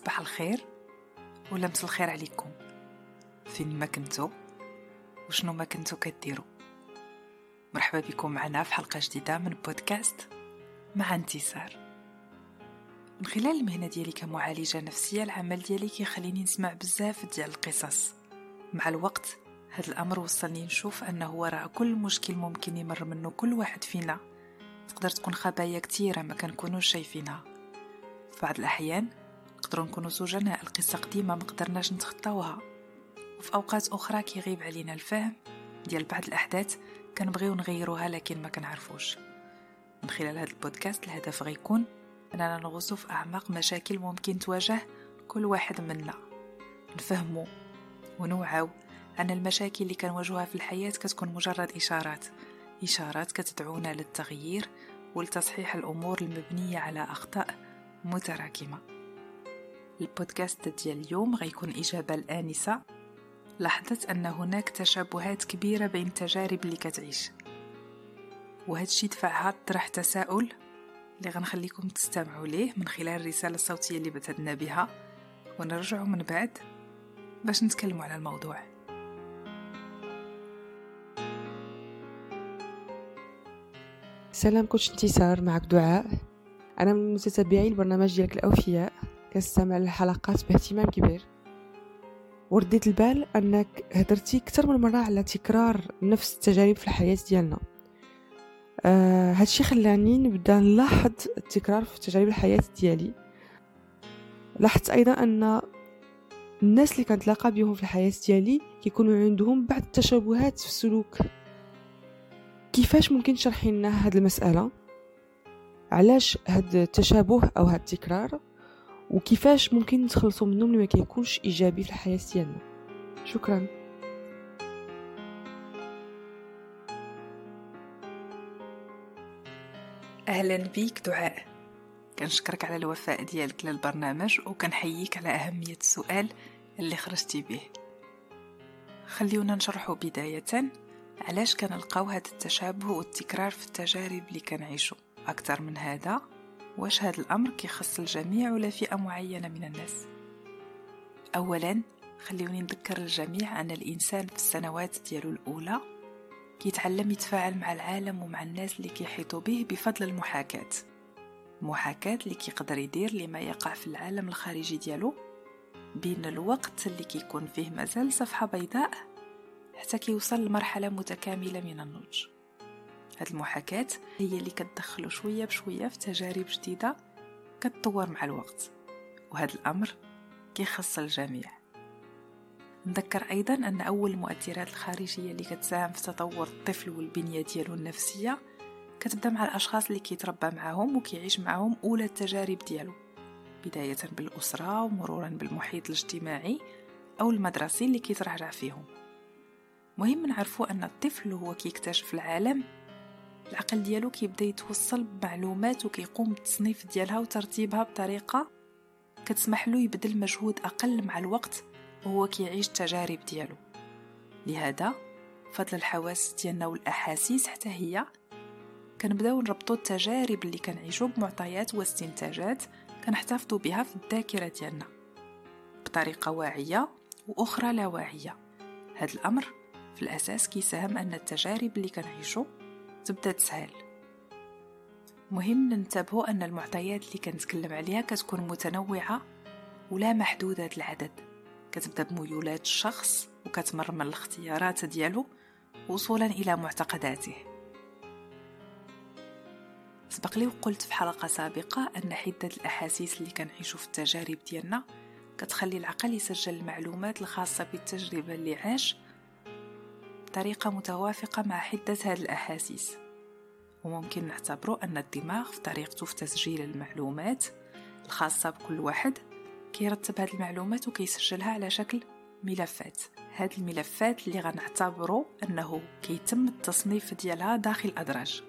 صباح الخير ولا مسا الخير عليكم. فين ما كنتو وشنو ما كنتو كديروا مرحبا بكم معنا في حلقة جديدة من بودكاست مع انتصار. من خلال المهنة ديالي كمعالجة نفسية العمل ديالي كيخليني نسمع بزاف ديال القصص. مع الوقت هذا الأمر وصلني نشوف أنه وراء كل مشكل ممكن يمر منه كل واحد فينا. تقدر تكون خبايا كتيرة ما كنكونوش شايفينها. في بعض الأحيان نقدروا نكونوا سجناء القصة قديمة مقدرناش نتخطاوها. وفي أوقات أخرى كيغيب علينا الفهم ديال بعض الأحداث كنبغيو نغيروها لكن ما كنعرفوش. من خلال هذا البودكاست الهدف غيكون أننا نغوصو في أعماق مشاكل ممكن تواجه كل واحد منا. نفهمو ونوعاو أن المشاكل اللي كنواجهوها في الحياة كتكون مجرد إشارات. إشارات كتدعونا للتغيير ولتصحيح الأمور المبنية على أخطاء متراكمة. البودكاست ديال اليوم غيكون إجابة الآنسة. لاحظت أن هناك تشابهات كبيرة بين التجارب اللي كتعيش. وهذا الشيء دفعها طرح تساؤل اللي غنخليكم تستمعوا ليه من خلال الرسالة الصوتية اللي بتدنا بها. ونرجعوا من بعد باش نتكلموا على الموضوع. سلام كوتش انتصار معك دعاء. أنا من متتبعي البرنامج ديالك الأوفياء. كنستمع للحلقات باهتمام كبير. ورديت البال أنك هدرتي أكثر من مرة على تكرار نفس التجارب في الحياة ديالنا. آه هادشي خلاني نبدأ نلاحظ التكرار في تجارب الحياة ديالي. لاحظت أيضا أن الناس اللي كنتلاقى بهم في الحياة ديالي كيكونوا عندهم بعض التشابهات في السلوك. كيفاش ممكن تشرحي لنا هاد المسألة؟ علاش هاد التشابه أو هاد التكرار؟ وكيفاش ممكن نتخلصوا منه ملي ما كيكونش إيجابي في الحياة ديالنا. شكرا. أهلا بيك دعاء. كنشكرك على الوفاء ديالك للبرنامج وكنحييك على أهمية السؤال اللي خرجتي به. خليونا نشرحوا بداية. علاش كنلقاو هذا التشابه والتكرار في التجارب اللي كنعيشو؟ أكثر من هذا واش هذا الأمر كيخص الجميع ولا فئة معينة من الناس. أولا خليوني نذكر الجميع أن الإنسان في السنوات ديالو الأولى كيتعلم يتفاعل مع العالم ومع الناس اللي كيحيطوا به بفضل المحاكاة. محاكاة اللي كيقدر يدير لما يقع في العالم الخارجي ديالو بين الوقت اللي كيكون فيه مازال صفحة بيضاء حتى كيوصل لمرحلة متكاملة من النضج. هاد المحاكاة هي اللي كتدخلو شوية بشوية في تجارب جديدة كتطور مع الوقت وهذا الأمر كيخص الجميع. نذكر أيضا أن أول المؤثرات الخارجية اللي كتساهم في تطور الطفل والبنية ديالو النفسية كتبدأ مع الأشخاص اللي كيتربى معهم وكيعيش معهم أولى التجارب ديالو بداية بالأسرة ومرورا بالمحيط الاجتماعي أو المدرسي اللي كيترعرع فيهم. مهم نعرفوا أن الطفل هو كيكتشف العالم العقل ديالو كيبدا يتوصل بمعلومات وكيقوم بالتصنيف ديالها وترتيبها بطريقة كتسمح له يبذل مجهود أقل مع الوقت وهو كيعيش التجارب ديالو. لهذا فضل الحواس ديالنا والأحاسيس حتى هي كنبداو نربطو التجارب اللي كنعيشو بمعطيات واستنتاجات كنحتفظوا بها في الذاكرة ديالنا بطريقة واعية وأخرى لا واعية. هذا الأمر في الأساس كيساهم أن التجارب اللي كنعيشو تبدأ تسهل. مهم ننتبهوا أن المعطيات اللي كنتكلم عليها كتكون متنوعة ولا محدودة العدد. كتبدأ بميولات الشخص وكتمر من الاختيارات ديالو وصولا إلى معتقداته. سبق لي وقلت في حلقة سابقة أن حدة الأحاسيس اللي كنعيشو في التجارب ديالنا كتخلي العقل يسجل المعلومات الخاصة بالتجربة اللي عاش بطريقة متوافقة مع حدة هذه الأحاسيس. وممكن نعتبره أن الدماغ في طريقته في تسجيل المعلومات الخاصة بكل واحد كيرتب هذه المعلومات وكيسجلها على شكل ملفات. هاد الملفات اللي غنعتبروا أنه كيتم التصنيف ديالها داخل الأدراج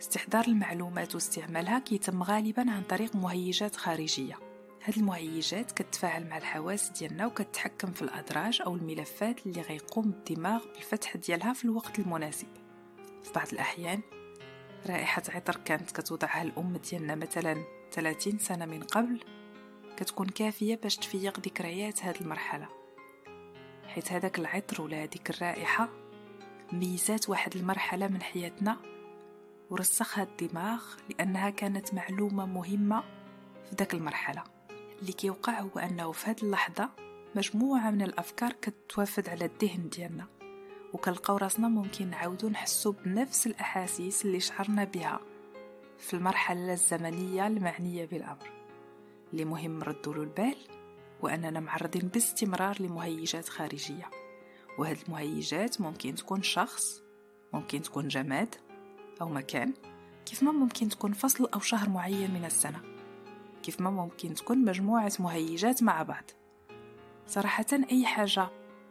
استحضار المعلومات واستعمالها كيتم غالبا عن طريق مهيجات خارجية. هاد المهيجات كتفاعل مع الحواس ديالنا وكتحكم في الأدراج أو الملفات اللي غيقوم الدماغ بالفتح ديالها في الوقت المناسب. في بعض الأحيان رائحة عطر كانت كتوضعها الأم ديالنا مثلا 30 سنة من قبل كتكون كافية باش تفيق ذكريات هاد المرحلة. حيت هذاك العطر ولا هذيك الرائحة ميزات واحد المرحلة من حياتنا ورسخها الدماغ لأنها كانت معلومة مهمة في ذاك المرحلة. اللي كيوقع هو أنه في هذه اللحظة مجموعة من الأفكار كتوافد على الذهن ديالنا وكنلقاو راسنا ممكن نعاودو نحسو بنفس الأحاسيس اللي شعرنا بها في المرحلة الزمنية المعنية بالأمر. اللي مهم نردولو البال وأننا معرضين باستمرار لمهيجات خارجية وهاد المهيجات ممكن تكون شخص ممكن تكون جماد أو مكان كيف ما ممكن تكون فصل أو شهر معين من السنة. كيف ما ممكن تكون مجموعة مهيجات مع بعض. صراحة أي حاجة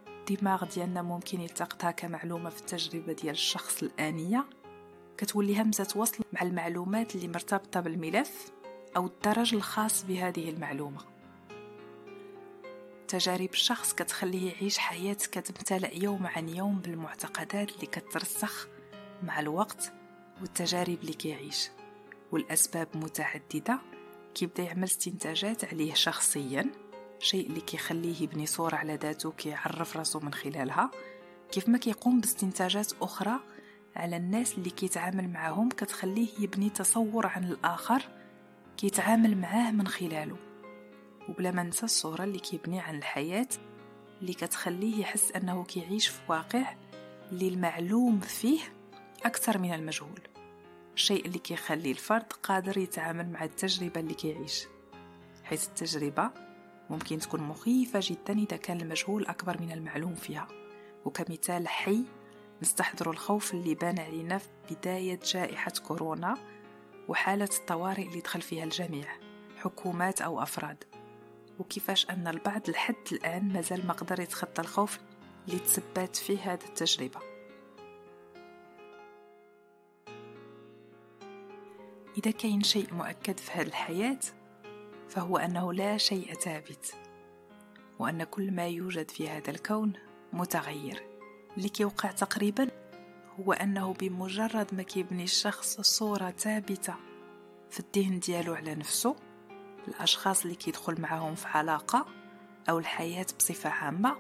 الدماغ ديالنا ممكن يلتقطها كمعلومة في التجربة ديال الشخص الآنية. كتولي همزة وصل مع المعلومات اللي مرتبطة بالملف أو الدرج الخاص بهذه المعلومة. تجارب الشخص كتخليه يعيش حياة كتمتلئ يوم عن يوم بالمعتقدات اللي كترسخ مع الوقت والتجارب اللي كيعيش. والأسباب متعددة. كيبدا يعمل استنتاجات عليه شخصيا شيء اللي كيخليه يبني صورة على ذاته كيعرف راسو من خلالها. كيف ما كيقوم باستنتاجات أخرى على الناس اللي كيتعامل معهم كتخليه يبني تصور عن الآخر كيتعامل معاه من خلاله. وبلا ما ننسى الصورة اللي كيبني عن الحياة اللي كتخليه يحس أنه كيعيش في واقع اللي المعلوم فيه أكثر من المجهول. الشيء اللي كيخلي الفرد قادر يتعامل مع التجربة اللي كيعيش. حيث التجربة ممكن تكون مخيفة جدا إذا كان المجهول أكبر من المعلوم فيها. وكمثال حي نستحضر الخوف اللي بان علينا في بداية جائحة كورونا وحالة الطوارئ اللي دخل فيها الجميع حكومات أو أفراد. وكيفاش أن البعض لحد الآن مازال ما قدر يتخطى الخوف اللي تسبات فيه هذه التجربة. إذا كاين شيء مؤكد في هذه الحياة فهو أنه لا شيء ثابت وأن كل ما يوجد في هذا الكون متغير. اللي كيوقع تقريبا هو أنه بمجرد ما كيبني الشخص صورة ثابتة في الذهن ديالو على نفسه الأشخاص اللي كيدخل معهم في علاقة أو الحياة بصفة عامة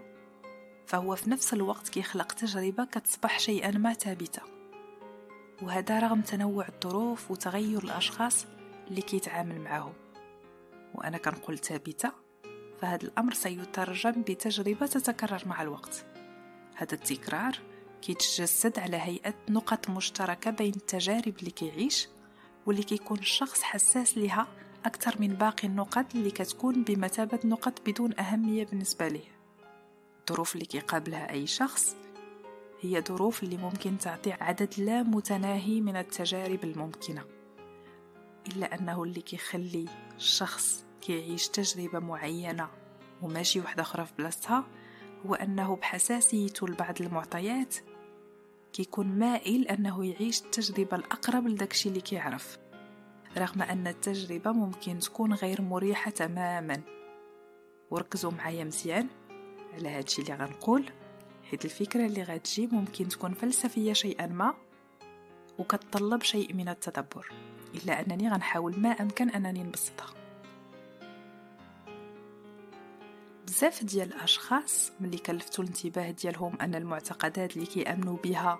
فهو في نفس الوقت كيخلق تجربة كتصبح شيئا ما ثابتة. وهذا رغم تنوع الظروف وتغير الأشخاص اللي كيتعامل معهم وأنا كنقول ثابتة فهذا الأمر سيترجم بتجربة تتكرر مع الوقت. هذا التكرار كيتجسد على هيئة نقط مشتركة بين التجارب اللي كيعيش واللي كيكون الشخص حساس لها أكثر من باقي النقط اللي كتكون بمثابة نقط بدون أهمية بالنسبة ليه. الظروف اللي كيقابلها أي شخص هي ظروف اللي ممكن تعطي عدد لا متناهي من التجارب الممكنة. إلا أنه اللي كيخلي الشخص كيعيش تجربة معينة وماشي واحدة أخرى في بلاصتها هو أنه بحساسيته لبعض المعطيات كيكون مائل أنه يعيش التجربة الأقرب لداكشي اللي كيعرف رغم أن التجربة ممكن تكون غير مريحة تماما. وركزوا معايا مزيان على هادشي اللي غنقول. حيت الفكرة اللي غتجي ممكن تكون فلسفية شيئا ما وكتطلب شيء من التدبر إلا أنني غنحاول ما أمكن أنني نبسطها. بزاف ديال الأشخاص ملي كلفتوا الانتباه ديالهم أن المعتقدات اللي كيأمنوا بها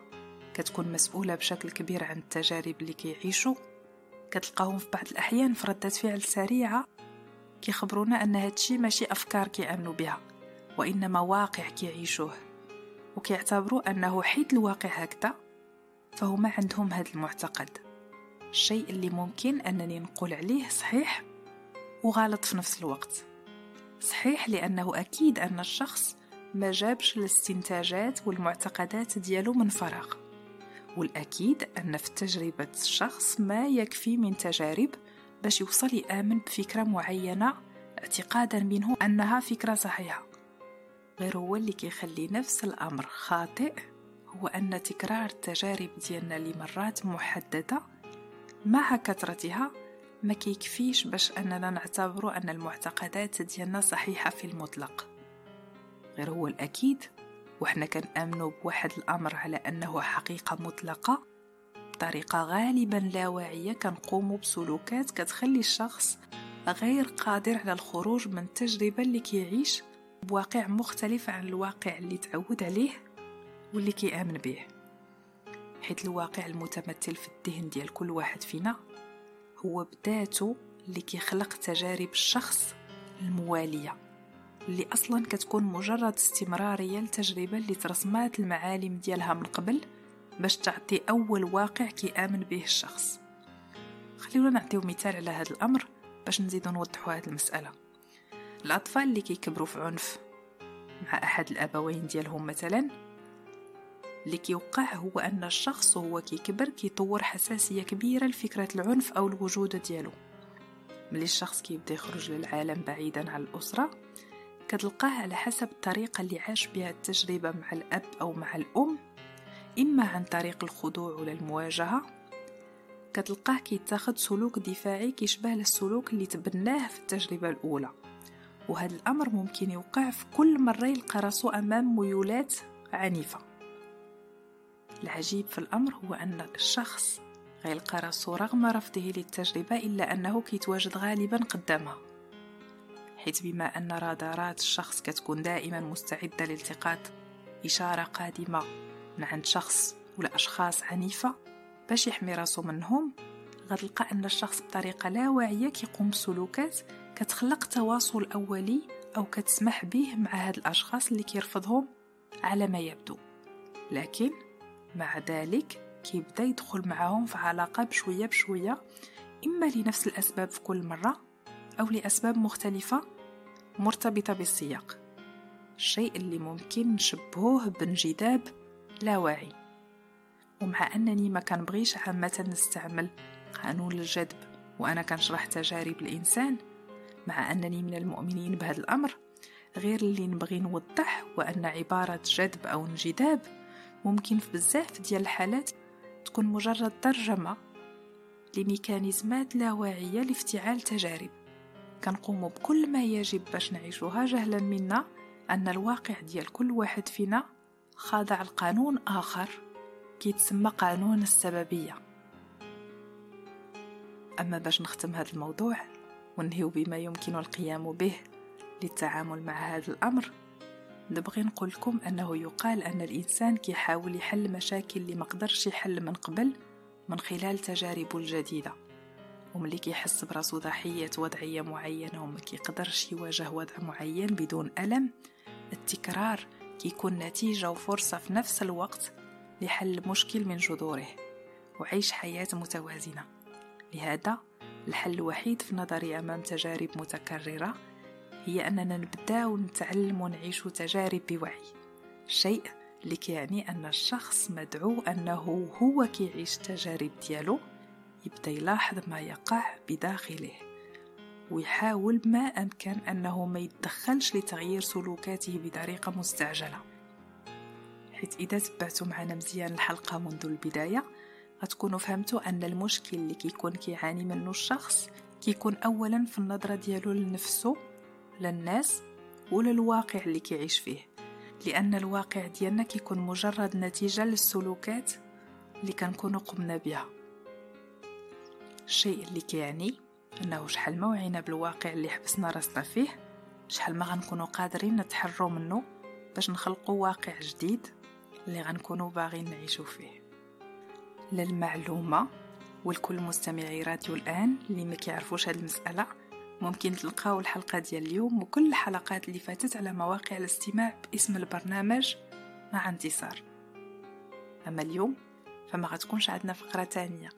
كتكون مسؤولة بشكل كبير عن التجارب اللي كيعيشوا. كتلقاهم في بعض الأحيان في ردة فعل سريعة كيخبرونا أن هادشي ماشي أفكار كيأمنوا بها وإنما واقع كيعيشوه. وكيعتبروا أنه حيت الواقع هكذا فهما عندهم هذا المعتقد. الشيء اللي ممكن أنني نقول عليه صحيح وغلط في نفس الوقت. صحيح لأنه أكيد أن الشخص ما جابش الاستنتاجات والمعتقدات ديالو من فراغ. والأكيد أن في تجربة الشخص ما يكفي من تجارب باش يوصل يآمن بفكرة معينة اعتقادا منه أنها فكرة صحيحة. غير هو اللي كيخلي نفس الأمر خاطئ هو أن تكرار التجارب ديالنا لمرات محددة مع كثرتها ما كيكفيش باش أننا نعتبر أن المعتقدات ديالنا صحيحة في المطلق. غير هو الأكيد وحنا كنآمنوا بواحد الأمر على أنه حقيقة مطلقة بطريقة غالبا لا واعية كنقوموا بسلوكات كتخلي الشخص غير قادر على الخروج من التجربة اللي كيعيش بواقع مختلف عن الواقع اللي تعود عليه واللي كيآمن به. حيث الواقع المتمثل في الذهن ديال كل واحد فينا هو بذاته اللي كيخلق تجارب الشخص الموالية اللي أصلا كتكون مجرد استمرارية لتجربة اللي ترسمات المعالم ديالها من قبل باش تعطي أول واقع كيآمن به الشخص. خلينا نعطيو مثال على هذا الأمر باش نزيدو نوضحو هذه المسألة. الأطفال اللي كيكبروا في عنف. مع أحد الأبوين ديالهم مثلا اللي كيوقع هو أن الشخص وهو كيكبر كيطور حساسية كبيرة لفكرة العنف أو الوجود ديالو. ملي الشخص كيبدأ يخرج للعالم بعيدا عن الأسرة كتلقاه على حسب الطريقة اللي عاش بها التجربة مع الأب أو مع الأم إما عن طريق الخضوع ولا المواجهة. كتلقاه كيتاخد سلوك دفاعي كيشبه للسلوك اللي تبناه في التجربة الأولى. وهذا الأمر ممكن يوقع في كل مرة يلقى راسو أمام ميولات عنيفة. العجيب في الأمر هو أن الشخص غيلقى راسو رغم رفضه للتجربة إلا أنه كيتواجد غالبا قدامها. حيث بما أن رادارات الشخص كتكون دائما مستعدة لالتقاط إشارة قادمة من عند شخص ولا أشخاص عنيفة باش يحمي راسو منهم غتلقى أن الشخص بطريقة لا واعية كيقوم بسلوكات كتخلق تواصل أولي أو كتسمح به مع هاد الأشخاص اللي كيرفضهم على ما يبدو. لكن مع ذلك كيبدا يدخل معهم في علاقة بشوية بشوية إما لنفس الأسباب في كل مرة أو لأسباب مختلفة مرتبطة بالسياق. الشيء اللي ممكن نشبهوه بانجذاب لا واعي ومع أنني ما كنبغيش عامة نستعمل قانون الجذب وأنا كنشرح تجارب الإنسان مع أنني من المؤمنين بهذا الأمر غير اللي نبغي نوضح وأن عبارة جذب أو انجذاب ممكن في بزاف ديال الحالات تكون مجرد ترجمة لميكانيزمات لا واعية لافتعال تجارب. كنقوم بكل ما يجب باش نعيشوها جهلا منا أن الواقع ديال كل واحد فينا خاضع لقانون آخر كيتسمى قانون السببية. أما باش نختم هذا الموضوع ونهيو بما يمكن القيام به للتعامل مع هذا الأمر. نبغي نقول لكم أنه يقال أن الإنسان كيحاول يحل مشاكل اللي مقدرش يحل من قبل من خلال تجاربه الجديدة. وملي كيحس براسو ضحية وضعية معينة وما كيقدرش يواجه وضع معين بدون ألم التكرار كيكون نتيجة وفرصة في نفس الوقت لحل مشكل من جذوره. وعيش حياة متوازنة. لهذا الحل الوحيد في نظري أمام تجارب متكررة هي أننا نبدأ ونتعلم ونعيش تجارب بوعي. شيء اللي كيعني أن الشخص مدعو أنه هو كيعيش التجارب ديالو يبدأ يلاحظ ما يقع بداخله ويحاول ما أمكن أنه ما يتدخلش لتغيير سلوكاته بطريقة مستعجلة. حيث إذا تبعتوا معنا مزيان الحلقة منذ البداية غتكونوا فهمتوا أن المشكل اللي كيكون كيعاني منه الشخص كيكون أولا في النظرة ديالو لنفسه للناس وللواقع اللي كيعيش فيه. لأن الواقع ديالنا كيكون مجرد نتيجة للسلوكات اللي كنكونوا قمنا بها. الشيء اللي كيعني إنه شحال ما وعينا بالواقع اللي حبسنا راسنا فيه شحال ما غنكونوا قادرين نتحروا منه باش نخلقوا واقع جديد اللي غنكونوا باغيين نعيشوا فيه. للمعلومة والكل مستمعي راديو الآن اللي ما كيعرفوش هذه المسألة ممكن تلقاو الحلقة ديال اليوم وكل الحلقات اللي فاتت على مواقع الاستماع باسم البرنامج مع انتصار. أما اليوم فما غتكونش عندنا فقرة تانية.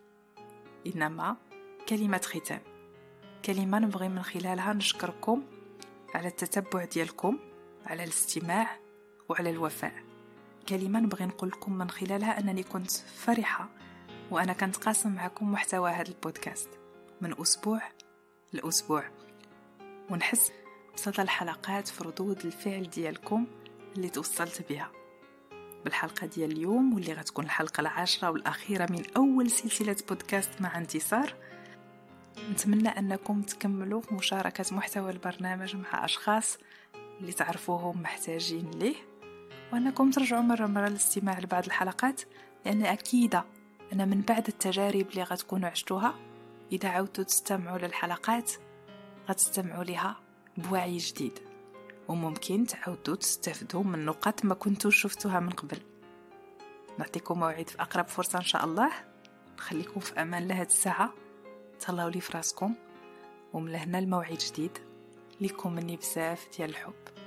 إنما كلمة ختام. كلمة نبغي من خلالها نشكركم على التتبع ديالكم على الاستماع وعلى الوفاء. كلمة نبغي نقول لكم من خلالها أنني كنت فرحة وأنا كنت قاسم معكم محتوى هذا البودكاست. من أسبوع لأسبوع. ونحس بصدى الحلقات في ردود الفعل ديالكم اللي توصلت بها. بالحلقة ديال اليوم واللي غتكون الحلقة العاشرة والأخيرة من أول سلسلة بودكاست مع انتصار نتمنى أنكم تكملوا مشاركة محتوى البرنامج مع أشخاص اللي تعرفوهم محتاجين ليه. وأنكم ترجعوا مرة مرة للاستماع لبعض الحلقات لأن أكيدة أنا من بعد التجارب اللي غتكونوا عشتوها. إذا عودتوا تستمعوا للحلقات غتستمعوا ليها بوعي جديد. وممكن تعاودوا تستافدوا من نقاط ما كنتوش شفتوها من قبل. نعطيكم موعد في أقرب فرصة إن شاء الله. نخليكم في أمان الله هاد الساعة. تهلاو لي فراسكم ومن هنا الموعد جديد. ليكم مني بزاف ديال الحب.